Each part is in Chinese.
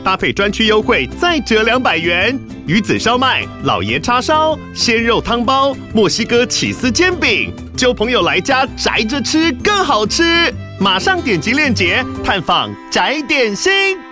搭配专区优惠再折两百元。鱼子烧麦、老爷叉烧、鲜肉汤包、墨西哥起司煎饼，就朋友来家宅着吃更好吃。马上点击链接探访宅点心。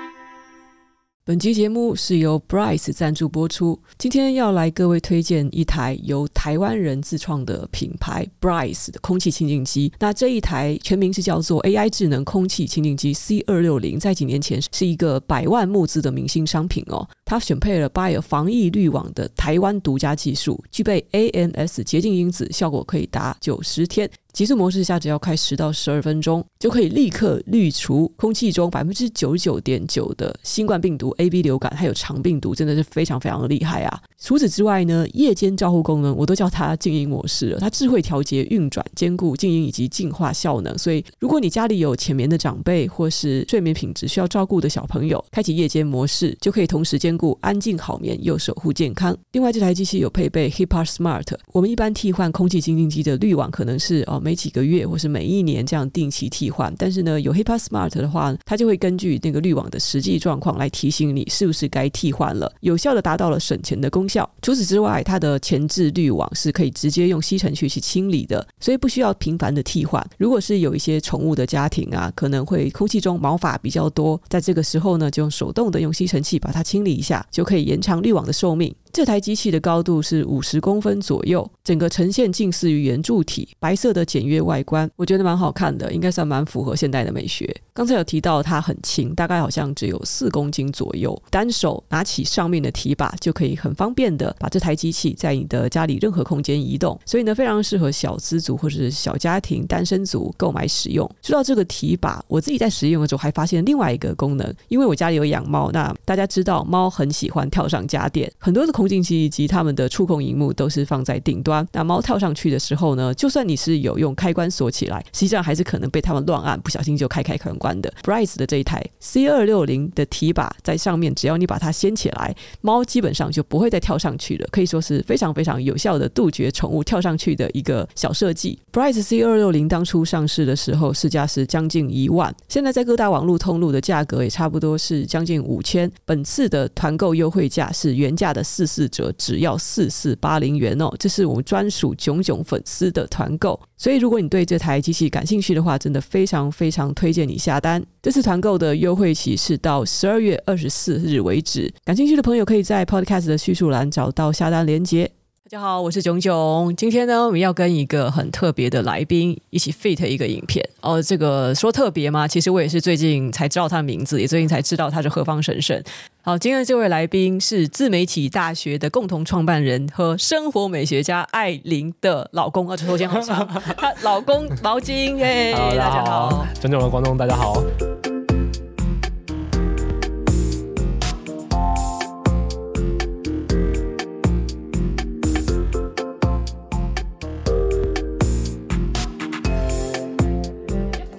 本期节目是由 Bryce 赞助播出。今天要来各位推荐一台由台湾人自创的品牌 Bryce 的空气清净机。那这一台全名是叫做 AI 智能空气清净机 C 二六零，在几年前是一个百万募资的明星商品哦。它选配了 Bio 防疫滤网的台湾独家技术，具备 AMS 洁净因子，效果可以达九十天。极速模式下，只要开十到十二分钟，就可以立刻滤除空气中百分之九十九点九的新冠病毒、A B 流感还有肠病毒，真的是非常非常的厉害啊！除此之外呢，夜间照护功能我都叫它静音模式了，它智慧调节运转，兼顾静音以及净化效能。所以，如果你家里有浅眠的长辈或是睡眠品质需要照顾的小朋友，开启夜间模式就可以同时兼顾安静好眠又守护健康。另外，这台机器有配备 HEPA Smart，我们一般替换空气清净机的滤网可能是哦。每几个月或是每一年这样定期替换，但是呢，有 HEPA Smart 的话，它就会根据那个滤网的实际状况来提醒你是不是该替换了，有效的达到了省钱的功效。除此之外，它的前置滤网是可以直接用吸尘器去清理的，所以不需要频繁的替换。如果是有一些宠物的家庭啊，可能会空气中毛发比较多，在这个时候呢，就用手动的用吸尘器把它清理一下，就可以延长滤网的寿命。这台机器的高度是五十公分左右，整个呈现近似于圆柱体，白色的简约外观，我觉得蛮好看的，应该算蛮符合现代的美学。刚才有提到它很轻，大概好像只有四公斤左右，单手拿起上面的提把就可以很方便的把这台机器在你的家里任何空间移动，所以呢，非常适合小资族或者是小家庭、单身族购买使用。说到这个提把，我自己在使用的时候还发现另外一个功能，因为我家里有养猫，那大家知道猫很喜欢跳上家电，很多的。空近期以及它们的触控荧幕都是放在顶端。那猫跳上去的时候呢，就算你是有用开关锁起来，实际上还是可能被它们乱按，不小心就开开关关的。Bryce 的这一台 C 二六零的提把在上面，只要你把它掀起来，猫基本上就不会再跳上去了。可以说是非常非常有效的杜绝宠物跳上去的一个小设计。Bryce C 二六零当初上市的时候市价是将近一万，现在在各大网络通路的价格也差不多是将近五千。本次的团购优惠价是原价的四四折，只要四四八零元哦，这是我们专属冏冏粉丝的团购。所以，如果你对这台机器感兴趣的话，真的非常非常推荐你下单。这次团购的优惠期是到十二月二十四日为止。感兴趣的朋友可以在 Podcast 的叙述栏找到下单链接。大家好，我是冏冏。今天呢，我们要跟一个很特别的来宾一起 fit 一个影片。哦，这个说特别吗？其实我也是最近才知道他的名字，也最近才知道他是何方神圣。好，今天的这位来宾是自媒体大学的共同创办人和生活美学家艾琳的老公。啊，头先好像 她老公毛巾耶。大家好，尊重的观众大家好。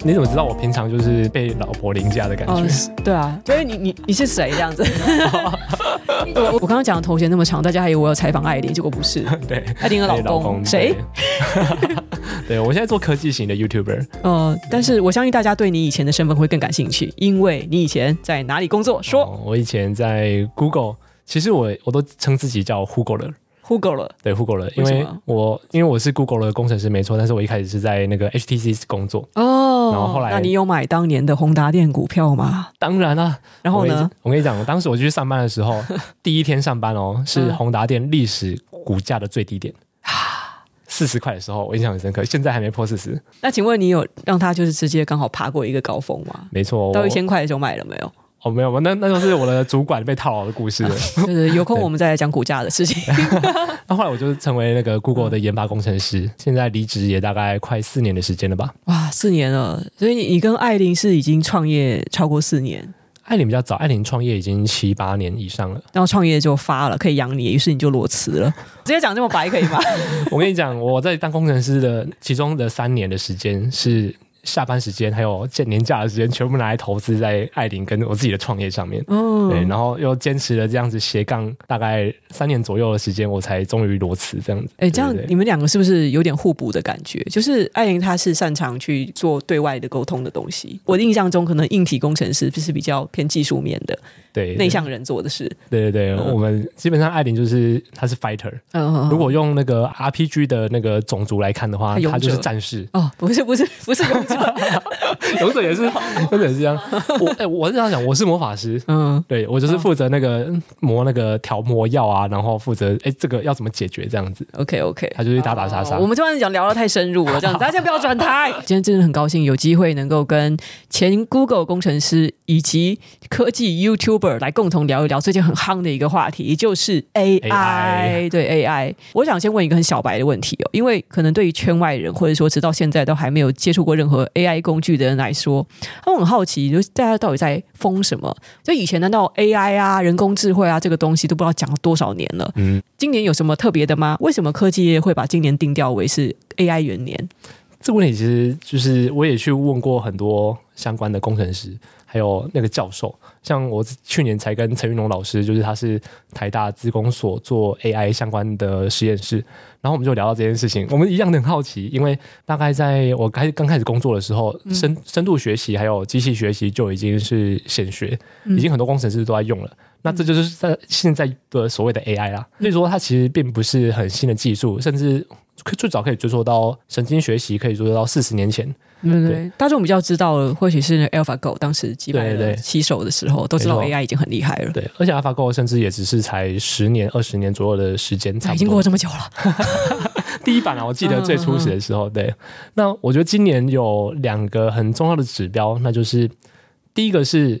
你怎么知道我平常就是被老婆凌驾的感觉？哦、对啊，所以你你你是谁这样子？我我刚刚讲的头衔那么长，大家还以为我有采访艾琳，结果不是。对，艾琳的老公，老公谁？对，对我现在做科技型的 YouTuber。呃，但是我相信大家对你以前的身份会更感兴趣，因为你以前在哪里工作？说，哦、我以前在 Google，其实我我都称自己叫 Googler。Google 了，对 Google 了，因为我因为我是 Google 的工程师没错，但是我一开始是在那个 HTC 工作哦，然后后来，那你有买当年的宏达电股票吗？当然了、啊，然后呢，我跟你讲，当时我去上班的时候，第一天上班哦，是宏达电历史股价的最低点啊，四十块的时候，我印象很深刻，现在还没破四十。那请问你有让他就是直接刚好爬过一个高峰吗？没错，到一千块的时候买了没有？哦，没有，那那就是我的主管被套牢的故事了。就是有空我们再来讲股价的事情。那后来我就成为那个 Google 的研发工程师，现在离职也大概快四年的时间了吧？哇，四年了！所以你你跟艾琳是已经创业超过四年？艾琳比较早，艾琳创业已经七八年以上了。然后创业就发了，可以养你，于是你就裸辞了。直接讲这么白可以吗？我跟你讲，我在当工程师的其中的三年的时间是。下班时间还有年假的时间，全部拿来投资在艾琳跟我自己的创业上面。嗯，对，然后又坚持了这样子斜杠大概三年左右的时间，我才终于裸辞这样子。哎、欸，这样你们两个是不是有点互补的感觉？就是艾琳她是擅长去做对外的沟通的东西，我的印象中可能硬体工程师就是比较偏技术面的。对，内向人做的事。对对对，嗯、我们基本上艾琳就是她是 fighter。嗯，如果用那个 RPG 的那个种族来看的话，他，就是战士。哦，不是不是不是 勇者也是，真的是这样。我哎、欸，我是这样讲，我是魔法师。嗯，对我就是负责那个磨那个调魔药啊，然后负责哎、欸、这个要怎么解决这样子。OK OK，他就是打打杀杀。我们突然讲聊得太深入了，这样子大家先不要转台。今天真的很高兴有机会能够跟前 Google 工程师以及科技 YouTuber。来共同聊一聊最近很夯的一个话题，就是 AI。AI 对 AI，我想先问一个很小白的问题哦，因为可能对于圈外人或者说直到现在都还没有接触过任何 AI 工具的人来说，他们很好奇，就大家到底在疯什么？就以前难道 AI 啊、人工智慧啊这个东西都不知道讲了多少年了？嗯，今年有什么特别的吗？为什么科技业会把今年定调为是 AI 元年？这个问题其实就是我也去问过很多相关的工程师。还有那个教授，像我去年才跟陈云龙老师，就是他是台大资工所做 AI 相关的实验室，然后我们就聊到这件事情。我们一样的很好奇，因为大概在我开刚开始工作的时候，深深度学习还有机器学习就已经是显学，已经很多工程师都在用了。那这就是在现在的所谓的 AI 啦。所以说，它其实并不是很新的技术，甚至最早可以追溯到神经学习，可以追溯到四十年前。对对，对，大众比较知道的，或许是 AlphaGo 当时击败了棋手的时候，都知道 AI 已经很厉害了。对，而且 AlphaGo 甚至也只是才十年、二十年左右的时间，已经过了这么久了。第一版啊，我记得最初始的时候，对。那我觉得今年有两个很重要的指标，那就是第一个是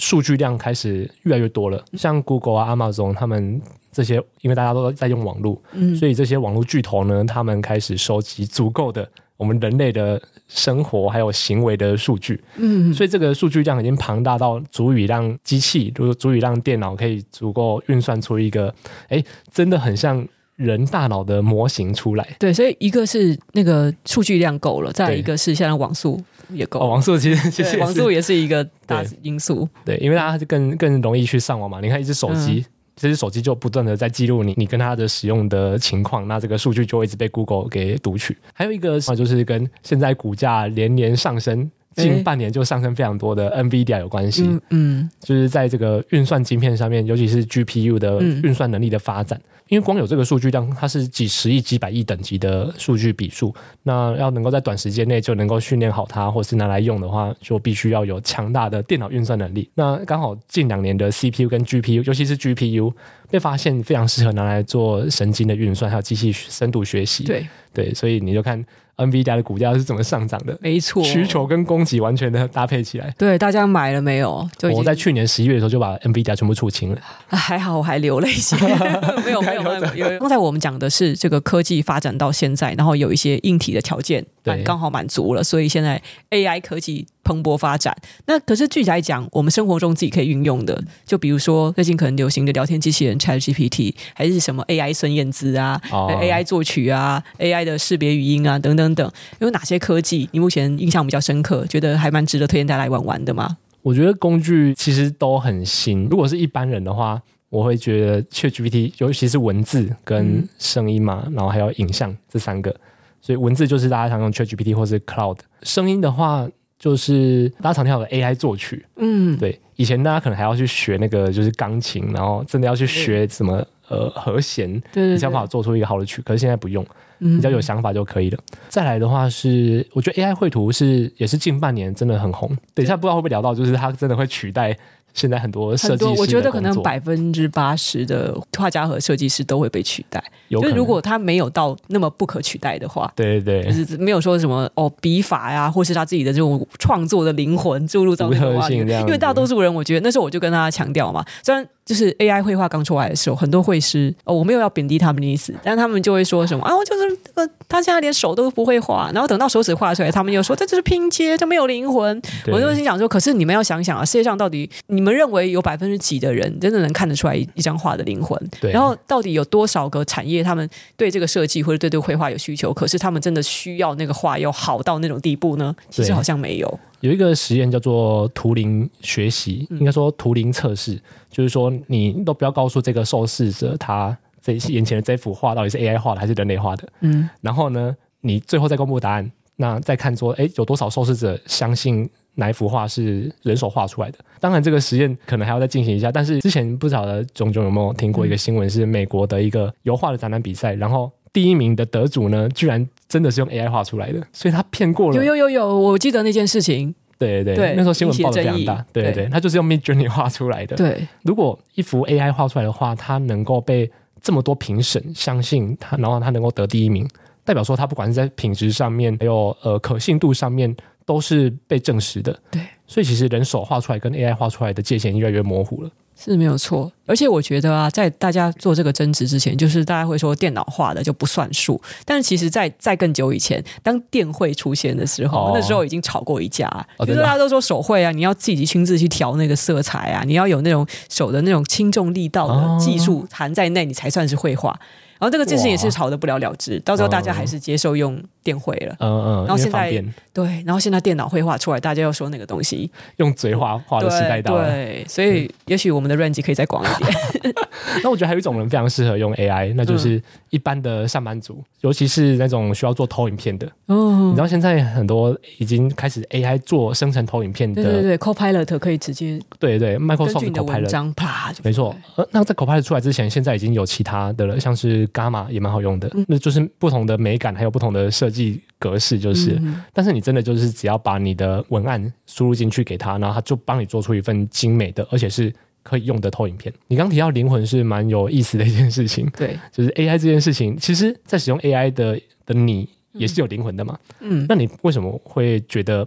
数据量开始越来越多了，像 Google 啊、Amazon 他们这些，因为大家都在用网络，嗯，所以这些网络巨头呢，他们开始收集足够的。我们人类的生活还有行为的数据，嗯，所以这个数据量已经庞大到足以让机器，如果足以让电脑可以足够运算出一个，哎，真的很像人大脑的模型出来。对，所以一个是那个数据量够了，再一个是现在网速也够。哦，网速其实其实网速也是一个大因素。对，对，因为大家更更容易去上网嘛。你看一只手机。嗯这只手机就不断的在记录你你跟它的使用的情况，那这个数据就会一直被 Google 给读取。还有一个就是跟现在股价连年上升，近半年就上升非常多的 NVIDIA 有关系。嗯，嗯，就是在这个运算晶片上面，尤其是 GPU 的运算能力的发展。因为光有这个数据量，它是几十亿、几百亿等级的数据笔数，那要能够在短时间内就能够训练好它，或是拿来用的话，就必须要有强大的电脑运算能力。那刚好近两年的 CPU 跟 GPU，尤其是 GPU 被发现非常适合拿来做神经的运算，还有机器深度学习。对对，所以你就看。NVIDIA 的股价是怎么上涨的？没错，需求跟供给完全的搭配起来。对，大家买了没有？就我在去年十一月的时候就把 NVIDIA 全部出清了。还好我还留了一些，没有没有没有。刚才我们讲的是这个科技发展到现在，然后有一些硬体的条件。对，刚好满足了，所以现在 AI 科技蓬勃发展。那可是具体来讲，我们生活中自己可以运用的，就比如说最近可能流行的聊天机器人 ChatGPT，还是什么 AI 孙燕姿啊、哦、AI 作曲啊、AI 的识别语音啊等等等，有哪些科技你目前印象比较深刻，觉得还蛮值得推荐大家来玩玩的吗？我觉得工具其实都很新。如果是一般人的话，我会觉得 ChatGPT，尤其是文字跟声音嘛，嗯、然后还有影像这三个。所以文字就是大家常用 ChatGPT 或是 Cloud，声音的话就是大家常听到的 AI 作曲。嗯，对，以前大家可能还要去学那个就是钢琴，然后真的要去学什么呃和弦，对，才有办法做出一个好的曲。可是现在不用，比较有想法就可以了。嗯、再来的话是，我觉得 AI 绘图是也是近半年真的很红。等一下不知道会不会聊到，就是它真的会取代。现在很多设计师，我觉得可能百分之八十的画家和设计师都会被取代。就是如果他没有到那么不可取代的话，对对对，就是没有说什么哦笔法呀，或是他自己的这种创作的灵魂注入到那个画里面。因为大多数人，我觉得那时候我就跟大家强调嘛，虽然。就是 AI 绘画刚出来的时候，很多绘师哦，我没有要贬低他们的意思，但他们就会说什么啊，我就是这个，他现在连手都不会画，然后等到手指画出来，他们又说这就是拼接，这没有灵魂。我就心想说，可是你们要想想啊，世界上到底你们认为有百分之几的人真的能看得出来一张画的灵魂？对。然后到底有多少个产业，他们对这个设计或者对这个绘画有需求，可是他们真的需要那个画要好到那种地步呢？其实好像没有。有一个实验叫做图灵学习，应该说图灵测试，就是说你都不要告诉这个受试者他这眼前的这幅画到底是 AI 画的还是人类画的，嗯，然后呢，你最后再公布答案，那再看说，哎，有多少受试者相信哪一幅画是人手画出来的？当然，这个实验可能还要再进行一下。但是之前不晓得炯炯有没有听过一个新闻，是美国的一个油画的展览比赛，然后第一名的得主呢，居然。真的是用 AI 画出来的，所以他骗过了。有有有有，我记得那件事情。对对对，那时候新闻报的非常大。对对对，他就是用 Midjourney 画出来的。对，如果一幅 AI 画出来的话，它能够被这么多评审相信它，然后它能够得第一名，代表说它不管是在品质上面，还有呃可信度上面，都是被证实的。对，所以其实人手画出来跟 AI 画出来的界限越来越模糊了。是没有错，而且我觉得啊，在大家做这个争执之前，就是大家会说电脑画的就不算数，但是其实在，在在更久以前，当电绘出现的时候，哦、那时候已经吵过一架，哦、就是大家都说手绘啊，你要自己亲自去调那个色彩啊，你要有那种手的那种轻重力道的技术含在内，你才算是绘画。然后这个件事也是吵得不了了之，到时候大家还是接受用电绘了。嗯嗯。然后现在对，然后现在电脑绘画出来，大家又说那个东西用嘴画画的时代到了。对，所以也许我们的 range 可以再广一点。那我觉得还有一种人非常适合用 AI，那就是一般的上班族，尤其是那种需要做投影片的。哦。你知道现在很多已经开始 AI 做生成投影片的。对对对，Copilot 可以直接。对对，Microsoft Copilot。啪。没错。呃，那在 Copilot 出来之前，现在已经有其他的了，像是。Gamma 也蛮好用的，那就是不同的美感，还有不同的设计格式，就是。嗯、但是你真的就是只要把你的文案输入进去给他，然后他就帮你做出一份精美的，而且是可以用的投影片。你刚提到灵魂是蛮有意思的一件事情，对，就是 AI 这件事情，其实在使用 AI 的的你也是有灵魂的嘛，嗯，那你为什么会觉得？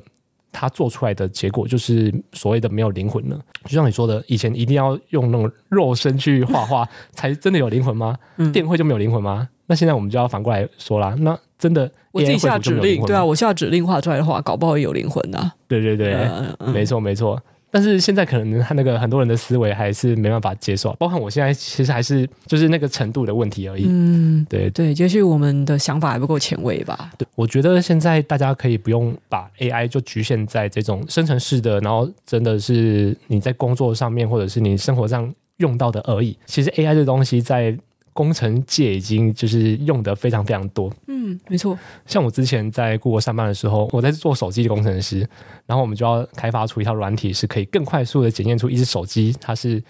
它做出来的结果就是所谓的没有灵魂呢，就像你说的，以前一定要用那种肉身去画画才真的有灵魂吗？嗯、电绘就没有灵魂吗？那现在我们就要反过来说啦，那真的我自己下指令，对啊，我下指令画出来的话，搞不好也有灵魂呐、啊。对对对，没错没错。但是现在可能他那个很多人的思维还是没办法接受，包括我现在其实还是就是那个程度的问题而已。嗯，对对，就是我们的想法还不够前卫吧？对，我觉得现在大家可以不用把 AI 就局限在这种生成式的，然后真的是你在工作上面或者是你生活上用到的而已。其实 AI 这东西在。工程界已经就是用的非常非常多，嗯，没错。像我之前在 Google 上班的时候，我在做手机的工程师，然后我们就要开发出一套软体，是可以更快速的检验出一只手机它是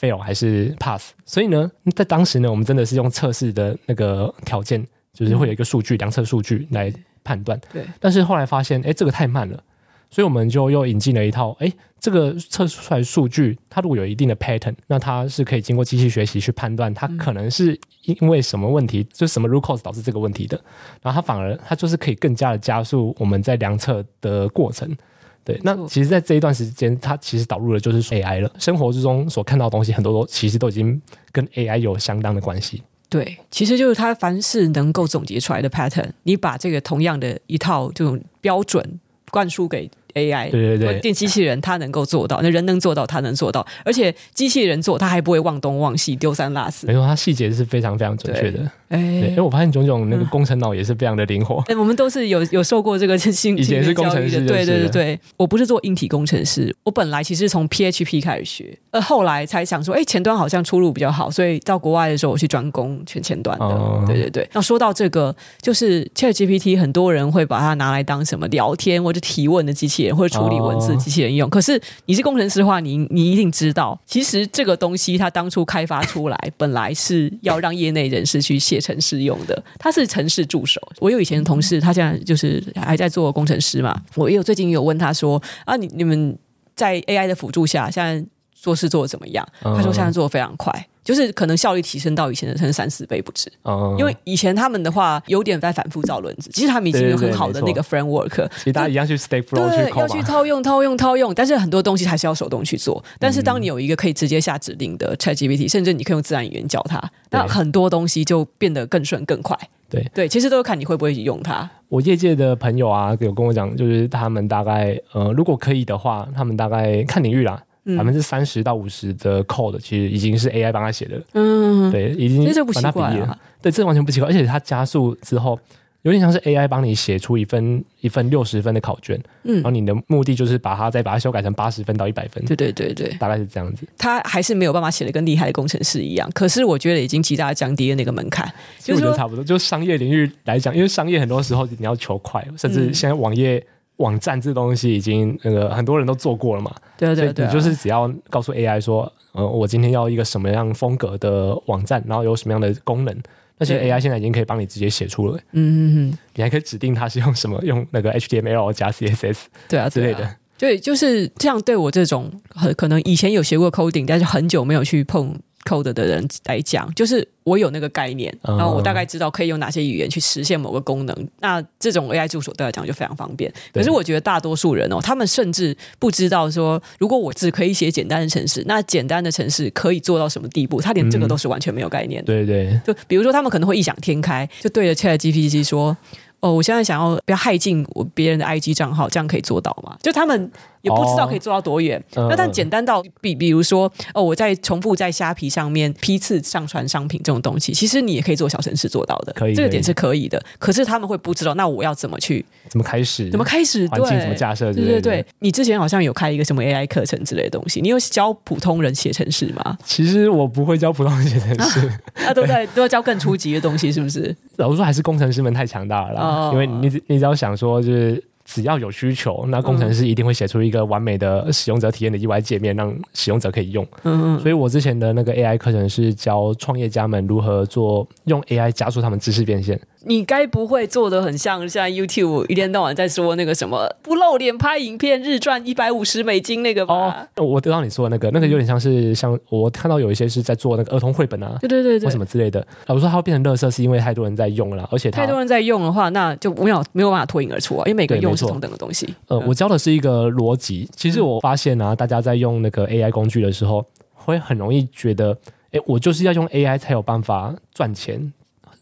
fail 还是 pass。所以呢，在当时呢，我们真的是用测试的那个条件，就是会有一个数据、嗯、量测数据来判断。对。但是后来发现，哎，这个太慢了。所以我们就又引进了一套，哎，这个测出来数据，它如果有一定的 pattern，那它是可以经过机器学习去判断，它可能是因为什么问题，就是什么 root cause 导致这个问题的。然后它反而它就是可以更加的加速我们在量测的过程。对，那其实，在这一段时间，它其实导入的就是 AI 了。生活之中所看到的东西，很多都其实都已经跟 AI 有相当的关系。对，其实就是它凡是能够总结出来的 pattern，你把这个同样的一套这种标准灌输给。AI 对对对，电机器人它能够做到，那人能做到，它能做到，而且机器人做，它还不会忘东忘西、丢三落四。没错，它细节是非常非常准确的。哎，因为我发现炯炯那个工程脑也是非常的灵活。哎，我们都是有 有受过这个新以前是工程师，对对对对。我不是做硬体工程师，我本来其实从 PHP 开始学，呃，后来才想说，哎，前端好像出路比较好，所以到国外的时候我去专攻全前端的。对对对。那说到这个，就是 ChatGPT，很多人会把它拿来当什么聊天或者提问的机器人，或者处理文字机器人用。可是你是工程师的话，你你一定知道，其实这个东西它当初开发出来，本来是要让业内人士去写。程式用的，他是城市助手。我有以前的同事，他现在就是还在做工程师嘛。我也有最近有问他说：“啊，你你们在 AI 的辅助下，现在做事做的怎么样？”他说：“现在做的非常快。”就是可能效率提升到以前的可能三四倍不止。嗯，因为以前他们的话有点在反复造轮子，其实他们已经有很好的那个 framework，其实大家一样去 Stack Flow 去要去套用套用套用，但是很多东西还是要手动去做。但是当你有一个可以直接下指令的 ChatGPT，甚至你可以用自然语言教它，那很多东西就变得更顺更快。对对，其实都是看你会不会用它。我业界的朋友啊，有跟我讲，就是他们大概呃，如果可以的话，他们大概看领域啦，百分之三十到五十的 code 其实已经是 AI 帮他写的。嗯，对，已经把它比例了。对，这完全不奇怪，而且它加速之后。有点像是 AI 帮你写出一份一份六十分的考卷，嗯，然后你的目的就是把它再把它修改成八十分到一百分，对对对对，大概是这样子。他还是没有办法写的跟厉害的工程师一样，可是我觉得已经极大降低了那个门槛。其实我觉得差不多，就商业领域来讲，因为商业很多时候你要求快，甚至现在网页、嗯、网站这东西已经那个很多人都做过了嘛，对对对，你就是只要告诉 AI 说，呃，我今天要一个什么样风格的网站，然后有什么样的功能。那些 AI 现在已经可以帮你直接写出了，嗯嗯嗯，你还可以指定它是用什么，用那个 HTML 加 CSS，对啊之类的，对，就是这样。对我这种很可能以前有学过 coding，但是很久没有去碰。Code 的人来讲，就是我有那个概念，然后我大概知道可以用哪些语言去实现某个功能。那这种 AI 助手对来讲就非常方便。可是我觉得大多数人哦，他们甚至不知道说，如果我只可以写简单的程式，那简单的程式可以做到什么地步？他连这个都是完全没有概念的。对对，就比如说他们可能会异想天开，就对着 ChatGPT 说。哦，我现在想要不要害进我别人的 IG 账号，这样可以做到吗？就他们也不知道可以做到多远。那、哦、但简单到比，比如说，哦，我在重复在虾皮上面批次上传商品这种东西，其实你也可以做小程式做到的。可以，这个点是可以的。可是他们会不知道，那我要怎么去？怎么开始？怎么开始？环境，怎么架设？对对对。你之前好像有开一个什么 AI 课程之类的东西，你有教普通人写程式吗？其实我不会教普通人写程式，啊，对不对？都要教更初级的东西，是不是？老实说，还是工程师们太强大了啦，哦、因为你。你只要想说，就是只要有需求，那工程师一定会写出一个完美的使用者体验的 UI 界面，让使用者可以用。嗯嗯。所以我之前的那个 AI 课程是教创业家们如何做，用 AI 加速他们知识变现。你该不会做的很像现在 YouTube 一天到晚在说那个什么不露脸拍影片日赚一百五十美金那个吧？哦，我得到你说的那个，那个有点像是像我看到有一些是在做那个儿童绘本啊，对对对对，或什么之类的。我说它会变成乐色，是因为太多人在用了，而且太多人在用的话，那就没有没有办法脱颖而出啊，因为每个人用的是同等的东西。呃，我教的是一个逻辑。其实我发现啊，大家在用那个 AI 工具的时候，会很容易觉得，哎，我就是要用 AI 才有办法赚钱。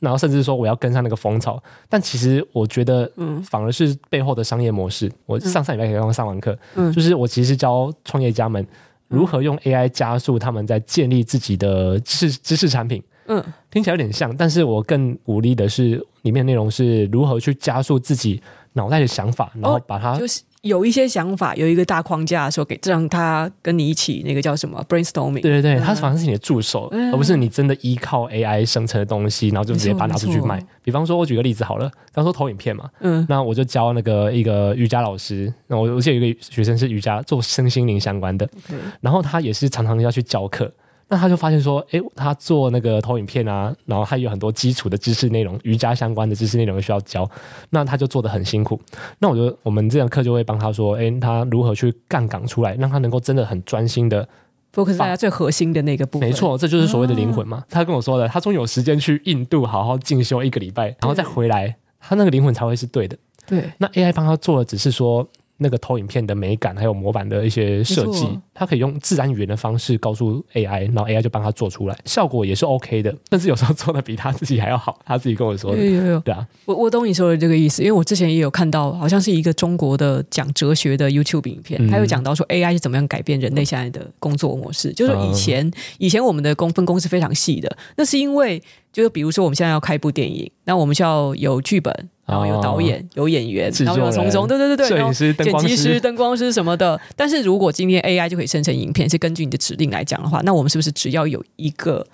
然后甚至说我要跟上那个风潮，但其实我觉得，嗯，反而是背后的商业模式。我上上礼拜刚刚上完课，嗯，就是我其实教创业家们如何用 AI 加速他们在建立自己的知识知识产品。嗯，听起来有点像，但是我更鼓励的是里面内容是如何去加速自己脑袋的想法，然后把它。哦就是有一些想法，有一个大框架，说给让他跟你一起那个叫什么 brainstorming。对对对，他反正是你的助手，嗯、而不是你真的依靠 AI 生成的东西，然后就直接把它拿出去卖。比方说，我举个例子好了，刚说投影片嘛，嗯，那我就教那个一个瑜伽老师，那我我记得有一个学生是瑜伽做身心灵相关的，嗯、然后他也是常常要去教课。那他就发现说，诶，他做那个投影片啊，然后他有很多基础的知识内容，瑜伽相关的知识内容需要教，那他就做得很辛苦。那我觉得我们这堂课就会帮他说，诶，他如何去杠杆出来，让他能够真的很专心的 focus 在他最核心的那个部分。没错，这就是所谓的灵魂嘛。哦、他跟我说的，他终于有时间去印度好好进修一个礼拜，然后再回来，他那个灵魂才会是对的。对，那 AI 帮他做的只是说。那个投影片的美感，还有模板的一些设计，它可以用自然语言的方式告诉 AI，然后 AI 就帮他做出来，效果也是 OK 的，甚至有时候做的比他自己还要好。他自己跟我说的，有有有，对啊，我我懂你说的这个意思，因为我之前也有看到，好像是一个中国的讲哲学的 YouTube 影片，他有讲到说 AI 是怎么样改变人类现在的工作模式，就是以前以前我们的工分工是非常细的，那是因为就是比如说我们现在要开一部电影，那我们需要有剧本。然后有导演、哦、有演员，然后有从中，对对对对，摄影师、剪辑师、灯光师什么的。但是如果今天 AI 就可以生成影片，是根据你的指令来讲的话，那我们是不是只要有一个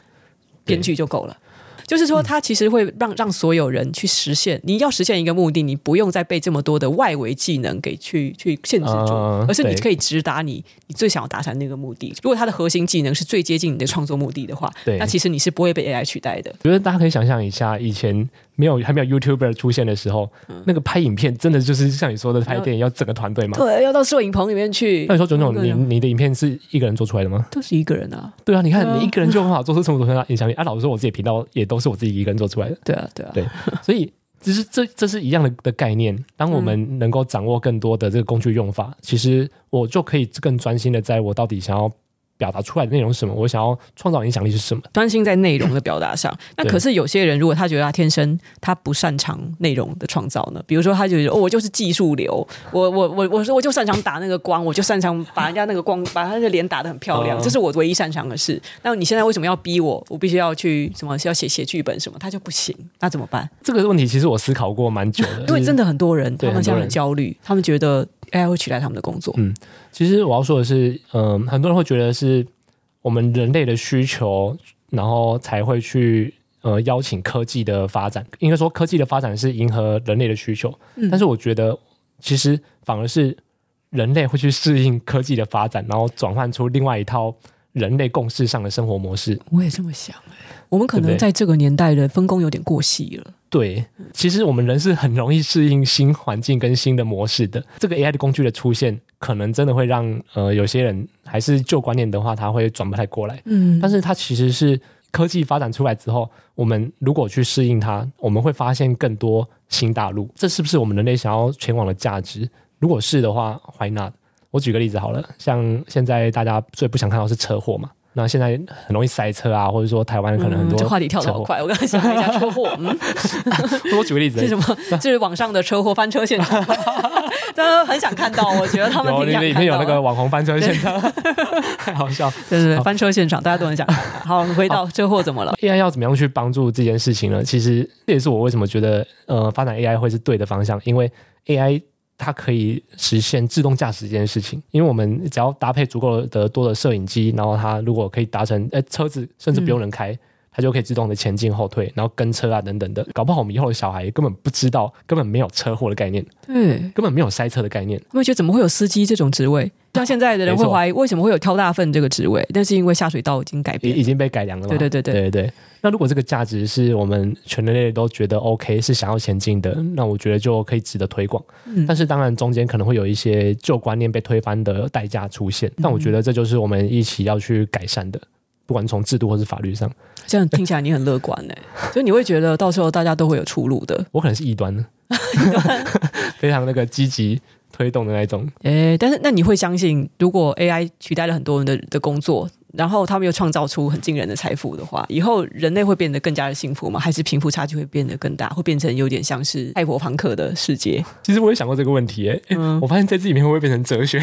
编剧就够了？就是说，它其实会让让所有人去实现。你要实现一个目的，你不用再被这么多的外围技能给去去限制住，而是你可以直达你你最想要达成那个目的。如果它的核心技能是最接近你的创作目的的话，那其实你是不会被 AI 取代的。觉得大家可以想象一下，以前没有还没有 YouTuber 出现的时候，嗯、那个拍影片真的就是像你说的拍电影要整个团队嘛？对，要到摄影棚里面去。那你说炯炯，你你的影片是一个人做出来的吗？都是一个人啊。对啊，你看你一个人就很好做出这么多影响力啊！老实说，我自己频道也都是我自己一个人做出来的。对啊，对啊，对，所以其实这这是一样的的概念。当我们能够掌握更多的这个工具用法，嗯、其实我就可以更专心的在我到底想要。表达出来的内容是什么？我想要创造影响力是什么？专心在内容的表达上。那可是有些人，如果他觉得他天生他不擅长内容的创造呢？比如说，他就觉得哦，我就是技术流，我我我我说我就擅长打那个光，我就擅长把人家那个光把他的脸打得很漂亮，这是我唯一擅长的事。那你现在为什么要逼我？我必须要去什么？要写写剧本什么？他就不行，那怎么办？这个问题其实我思考过蛮久的，因为真的很多人他们这样很焦虑，他们觉得 AI 会取代他们的工作。嗯，其实我要说的是，嗯，很多人会觉得是。我们人类的需求，然后才会去呃邀请科技的发展。应该说，科技的发展是迎合人类的需求。嗯，但是我觉得，其实反而是人类会去适应科技的发展，然后转换出另外一套人类共识上的生活模式。我也这么想，我们可能在这个年代的分工有点过细了。对，其实我们人是很容易适应新环境跟新的模式的。这个 AI 的工具的出现，可能真的会让呃有些人还是旧观念的话，他会转不太过来。嗯，但是它其实是科技发展出来之后，我们如果去适应它，我们会发现更多新大陆。这是不是我们人类想要前往的价值？如果是的话，Why not？我举个例子好了，像现在大家最不想看到是车祸嘛。那现在很容易塞车啊，或者说台湾可能很多、嗯。这话题跳得好快，我刚才想了一下车祸。嗯，我举个例子，是什么？就是网上的车祸翻车现场，真的很想看到。我觉得他们挺想看到。里面有那个网红翻车现场，太好笑。对对对，翻车现场大家都很想看。好，回到车祸怎么了？AI 要怎么样去帮助这件事情呢？其实这也是我为什么觉得呃发展 AI 会是对的方向，因为 AI。它可以实现自动驾驶这件事情，因为我们只要搭配足够的多的摄影机，然后它如果可以达成，诶，车子甚至不用人开，嗯、它就可以自动的前进后退，然后跟车啊等等的，搞不好我们以后的小孩根本不知道，根本没有车祸的概念，对，根本没有塞车的概念。我觉得怎么会有司机这种职位？像现在的人会怀疑为什么会有挑大粪这个职位，但是因为下水道已经改变，已经被改良了嘛。对对对对对对。那如果这个价值是我们全人类都觉得 OK，是想要前进的，那我觉得就可以值得推广。嗯。但是当然中间可能会有一些旧观念被推翻的代价出现，但我觉得这就是我们一起要去改善的，不管从制度或是法律上。这样听起来你很乐观哎，所以你会觉得到时候大家都会有出路的。我可能是异端呢，非常那个积极。推动的那一种，诶、欸，但是那你会相信，如果 AI 取代了很多人的的工作，然后他们又创造出很惊人的财富的话，以后人类会变得更加的幸福吗？还是贫富差距会变得更大，会变成有点像是赛博朋克的世界？其实我也想过这个问题、欸，诶、嗯，我发现在这里面会不会变成哲学？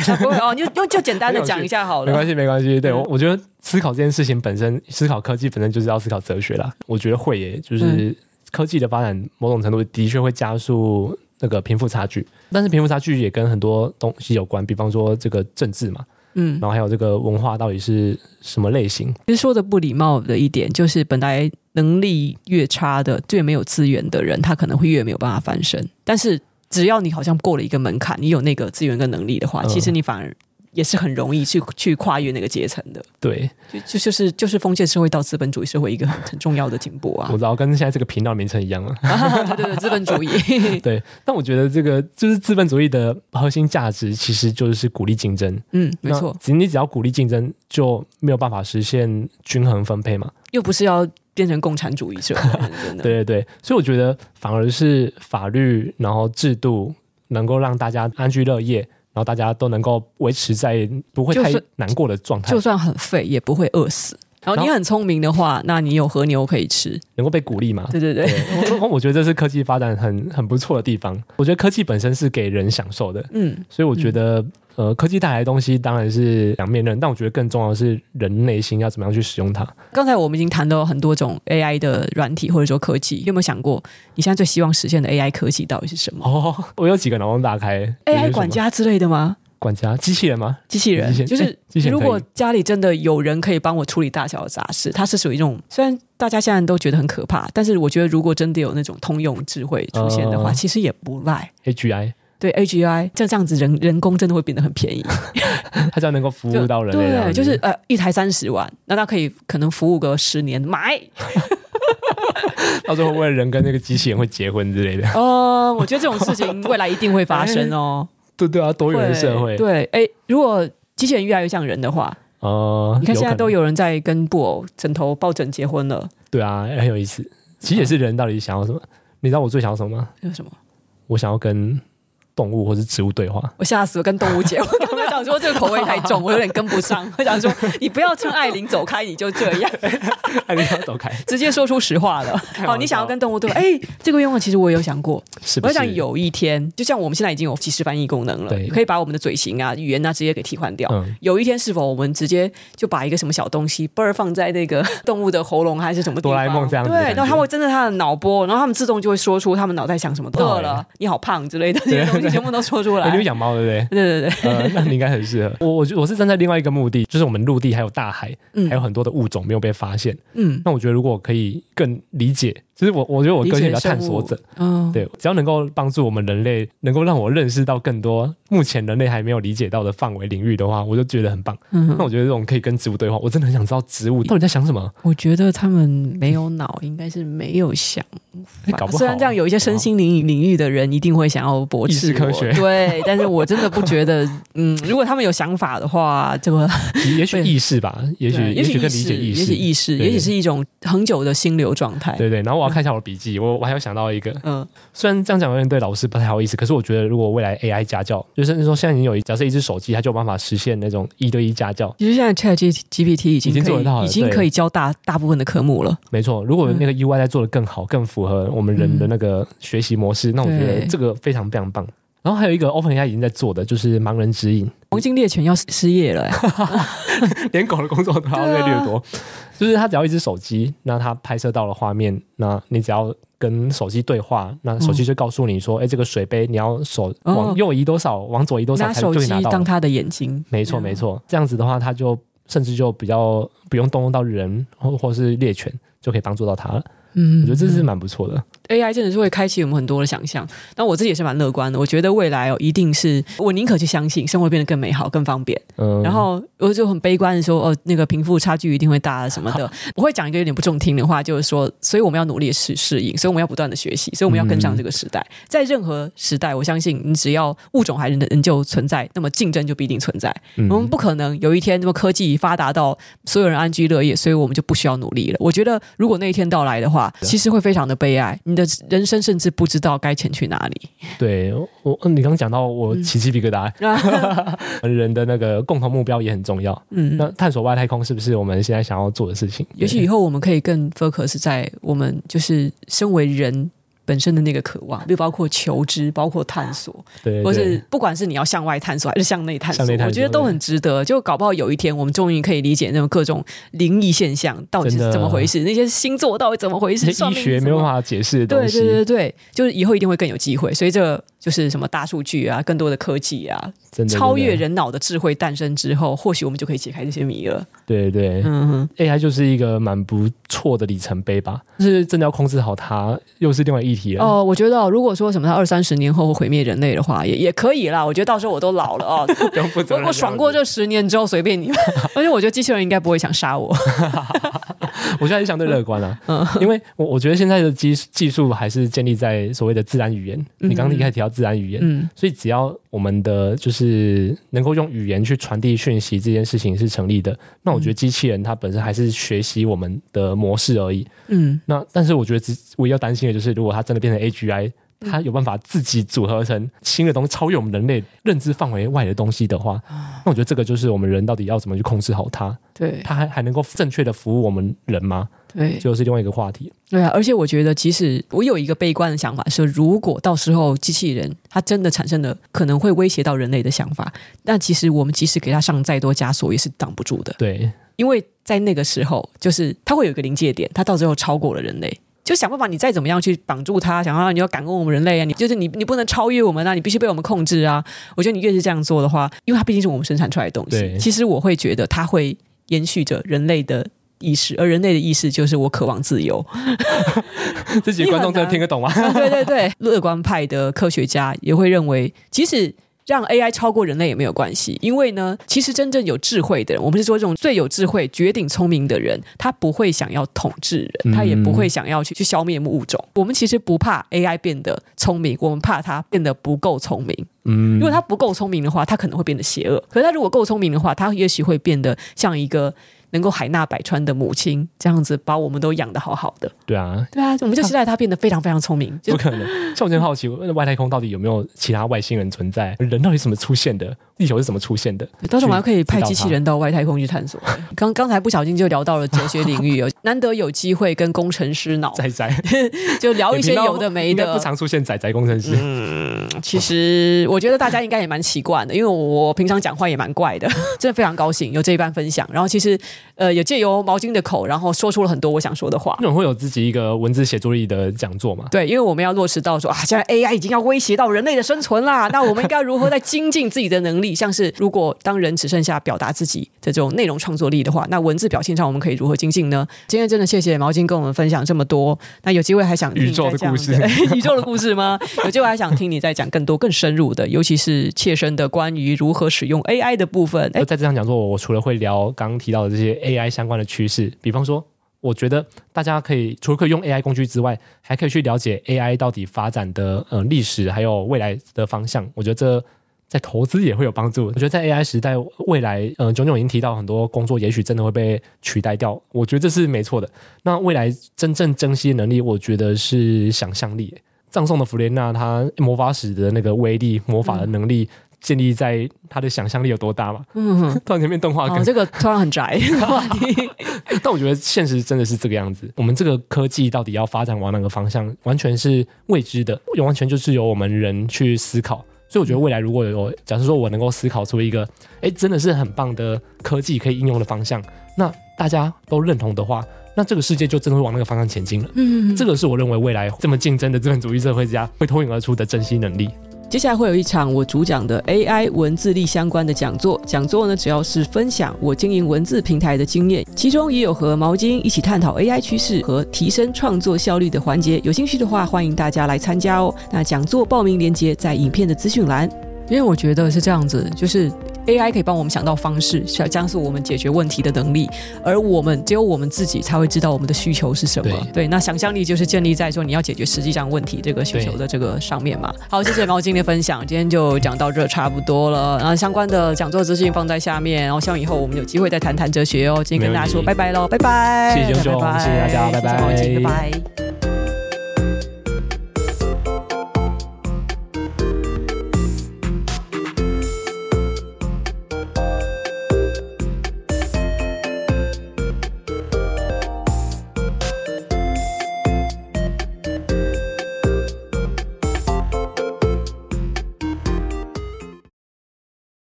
就就简单的讲一下好了，没关系，没关系。对我，我觉得思考这件事情本身，思考科技本身就是要思考哲学啦。我觉得会耶，就是科技的发展，某种程度的确会加速。那个贫富差距，但是贫富差距也跟很多东西有关，比方说这个政治嘛，嗯，然后还有这个文化到底是什么类型？其实说的不礼貌的一点，就是本来能力越差的、越没有资源的人，他可能会越没有办法翻身。但是只要你好像过了一个门槛，你有那个资源跟能力的话，其实你反而。也是很容易去去跨越那个阶层的，对，就就就是就是封建社会到资本主义社会一个很 很重要的进步啊！我知道跟现在这个频道名称一样了，啊，对对对，资本主义，对。但我觉得这个就是资本主义的核心价值，其实就是鼓励竞争。嗯，没错，只你只要鼓励竞争，就没有办法实现均衡分配嘛。又不是要变成共产主义社会，真的。对对对，所以我觉得反而是法律，然后制度能够让大家安居乐业。然后大家都能够维持在不会太难过的状态，就算很废也不会饿死。然后你很聪明的话，那你有和牛可以吃，能够被鼓励嘛？对对对，对我，我觉得这是科技发展很很不错的地方。我觉得科技本身是给人享受的，嗯，所以我觉得。呃，科技带来的东西当然是两面刃，但我觉得更重要的是人内心要怎么样去使用它。刚才我们已经谈到很多种 AI 的软体或者说科技，有没有想过你现在最希望实现的 AI 科技到底是什么？哦，我有几个脑洞大开，AI 管家之类的吗？管家机器人吗？机器人就是，如果家里真的有人可以帮我处理大小的杂事，它是属于一种虽然大家现在都觉得很可怕，但是我觉得如果真的有那种通用智慧出现的话，呃、其实也不赖。AGI。对 AGI，就这样子人人工真的会变得很便宜，它这样能够服务到人类。对，就是呃一台三十万，那它可以可能服务个十年买。到时候会不会人跟那个机器人会结婚之类的？哦，我觉得这种事情未来一定会发生哦。对对啊，多元社会。对，哎，如果机器人越来越像人的话，哦，你看现在都有人在跟布偶枕头抱枕结婚了。对啊，很有意思。其实也是人到底想要什么？你知道我最想要什么吗？有什么？我想要跟。动物或是植物对话，我吓死我！跟动物结婚，我想说这个口味太重，我有点跟不上。我想说，你不要趁艾琳走开，你就这样，艾琳要走开，直接说出实话了。好，你想要跟动物对话？哎、欸，这个愿望其实我也有想过，是？我想有一天，就像我们现在已经有即时翻译功能了，可以把我们的嘴型啊、语言啊直接给替换掉。嗯、有一天，是否我们直接就把一个什么小东西，不是放在那个 动物的喉咙还是什么地方？哆啦 A 梦这样子，对，然后它会针对它的脑波，然后他们自动就会说出他们脑袋想什么。饿了，你好胖之类的这些东西全部都说出来。你有养猫对不对？对对对，你应该很适合。我我我是站在另外一个目的，就是我们陆地还有大海，嗯、还有很多的物种没有被发现。嗯，那我觉得如果可以更理解。其实我我觉得我个性比较探索者，嗯，对，只要能够帮助我们人类，能够让我认识到更多目前人类还没有理解到的范围领域的话，我就觉得很棒。嗯，那我觉得这种可以跟植物对话，我真的很想知道植物到底在想什么。我觉得他们没有脑，应该是没有想。法。搞不好，虽然这样，有一些身心灵领域的人一定会想要驳斥科学，对，但是我真的不觉得，嗯，如果他们有想法的话，这个 也许意识吧，也许也许更理解意识，也许意识，也许是一种恒久的心流状态。对对，然后我要看一下我的笔记，我。我还有想到一个，嗯，虽然这样讲有点对老师不太好意思，可是我觉得如果未来 AI 家教，就甚至说现在已经有一假设一只手机，它就有办法实现那种一对一家教。其实现在 ChatGPT 已经已经做得到了，已经可以教大大部分的科目了。没错，如果那个 UI 再做的更好，更符合我们人的那个学习模式，嗯、那我觉得这个非常非常棒。然后还有一个 OpenAI 已经在做的，就是盲人指引。黄金猎犬要失业了，连狗的工作都要被掠夺。就是他只要一只手机，那他拍摄到了画面，那你只要跟手机对话，那手机就告诉你说：“哎、嗯，这个水杯你要手往右移多少，哦、往左移多少才就可以拿到。”拿手机当他的眼睛，没错没错。这样子的话，他就甚至就比较不用动用到人或或是猎犬，就可以帮助到他了。嗯，我觉得这是蛮不错的。AI 真的是会开启我们很多的想象，那我自己也是蛮乐观的。我觉得未来哦，一定是我宁可去相信生活变得更美好、更方便。嗯，然后我就很悲观的说，哦，那个贫富差距一定会大什么的。我会讲一个有点不中听的话，就是说，所以我们要努力适适应，所以我们要不断的学习，所以我们要跟上这个时代。嗯、在任何时代，我相信你只要物种还仍旧存在，那么竞争就必定存在。嗯、我们不可能有一天，那么科技发达到所有人安居乐业，所以我们就不需要努力了。我觉得，如果那一天到来的话，其实会非常的悲哀，你的人生甚至不知道该前去哪里。对我，你刚刚讲到我起鸡皮疙瘩，嗯、人的那个共同目标也很重要。嗯，那探索外太空是不是我们现在想要做的事情？也许以后我们可以更 focus 在我们就是身为人。本身的那个渴望，就包括求知，包括探索，对，对，或是不管是你要向外探索还是向内探索，我觉得都很值得。就搞不好有一天，我们终于可以理解那种各种灵异现象到底是怎么回事，那些星座到底怎么回事，医学没有办法解释的东西。对对对对，就是以后一定会更有机会。所以这个。就是什么大数据啊，更多的科技啊，真的超越人脑的智慧诞生之后，或许我们就可以解开这些谜了。对对，嗯哼，AI 就是一个蛮不错的里程碑吧。就是真的要控制好它，又是另外一议题了。哦，我觉得、哦、如果说什么它二三十年后会毁灭人类的话，也也可以啦。我觉得到时候我都老了哦，不用负责任。我爽过这十年之后，随便你们。而且我觉得机器人应该不会想杀我。我现在是相对乐观啊，嗯，因为我我觉得现在的技技术还是建立在所谓的自然语言。嗯、你刚刚一开始提到自然语言，嗯，所以只要我们的就是能够用语言去传递讯息这件事情是成立的，那我觉得机器人它本身还是学习我们的模式而已。嗯，那但是我觉得只唯一要担心的就是，如果它真的变成 AGI。它有办法自己组合成新的东西，超越我们人类认知范围外的东西的话，那我觉得这个就是我们人到底要怎么去控制好它？对，它还还能够正确的服务我们人吗？对，就是另外一个话题。对啊，而且我觉得，其实我有一个悲观的想法是，如果到时候机器人它真的产生了可能会威胁到人类的想法，那其实我们即使给它上再多枷锁，也是挡不住的。对，因为在那个时候，就是它会有一个临界点，它到最后超过了人类。就想办法，你再怎么样去绑住它，想要你要赶过我们人类啊，你就是你，你不能超越我们啊，你必须被我们控制啊。我觉得你越是这样做的话，因为它毕竟是我们生产出来的东西。对其实我会觉得它会延续着人类的意识，而人类的意识就是我渴望自由。这几个观众真的听得懂吗？对对对，乐观派的科学家也会认为，即使让 AI 超过人类也没有关系，因为呢，其实真正有智慧的人，我们是说这种最有智慧、绝顶聪明的人，他不会想要统治人，他也不会想要去去消灭物种。我们其实不怕 AI 变得聪明，我们怕它变得不够聪明。嗯，如果它不够聪明的话，它可能会变得邪恶；可是它如果够聪明的话，它也许会变得像一个。能够海纳百川的母亲，这样子把我们都养得好好的。对啊，对啊，我们就期待他变得非常非常聪明。不可能，像我真好奇，外太空到底有没有其他外星人存在？人到底怎么出现的？地球是怎么出现的？到时候我们还可以派机器人到外太空去探索。刚刚才不小心就聊到了哲学领域 哦，难得有机会跟工程师脑 仔仔就聊一些有的没的。不常出现仔仔工程师。嗯，其实我觉得大家应该也蛮习惯的，因为我平常讲话也蛮怪的，真的非常高兴有这一番分享。然后其实呃，也借由毛巾的口，然后说出了很多我想说的话。那种会有自己一个文字写作力的讲座吗？对，因为我们要落实到说啊，现在 AI 已经要威胁到人类的生存啦，那我们应该如何在精进自己的能力？像是如果当人只剩下表达自己的这种内容创作力的话，那文字表现上我们可以如何精进呢？今天真的谢谢毛巾跟我们分享这么多。那有机会还想听宇宙的故事，宇宙的故事吗？有机会还想听你再讲更多更深入的，尤其是切身的关于如何使用 AI 的部分。在这场讲座，我除了会聊刚刚提到的这些 AI 相关的趋势，比方说，我觉得大家可以除了可以用 AI 工具之外，还可以去了解 AI 到底发展的呃历史，还有未来的方向。我觉得这。在投资也会有帮助。我觉得在 AI 时代，未来，呃，炯炯已经提到很多工作，也许真的会被取代掉。我觉得这是没错的。那未来真正珍惜的能力，我觉得是想象力。葬送的弗莲娜，他魔法使的那个威力，魔法的能力，建立在他的想象力有多大嘛？嗯哼，突然间变动画梗，这个突然很宅 话题。但我觉得现实真的是这个样子。我们这个科技到底要发展往哪个方向，完全是未知的，完全就是由我们人去思考。所以我觉得未来如果有，假设说我能够思考出一个，哎，真的是很棒的科技可以应用的方向，那大家都认同的话，那这个世界就真的会往那个方向前进了。嗯，这个是我认为未来这么竞争的资本主义社会之下会脱颖而出的珍惜能力。接下来会有一场我主讲的 AI 文字力相关的讲座，讲座呢主要是分享我经营文字平台的经验，其中也有和毛巾一起探讨 AI 趋势和提升创作效率的环节。有兴趣的话，欢迎大家来参加哦。那讲座报名链接在影片的资讯栏，因为我觉得是这样子，就是。AI 可以帮我们想到方式，将是我们解决问题的能力，而我们只有我们自己才会知道我们的需求是什么。对，对，那想象力就是建立在说你要解决实际上问题这个需求的这个上面嘛。好，谢谢毛巾的分享，今天就讲到这差不多了。然后相关的讲座资讯放在下面，然后希望以后我们有机会再谈谈哲学哦。今天跟大家说拜拜喽，拜拜，谢谢炯炯，谢谢大家，拜拜，谢谢毛巾，拜拜。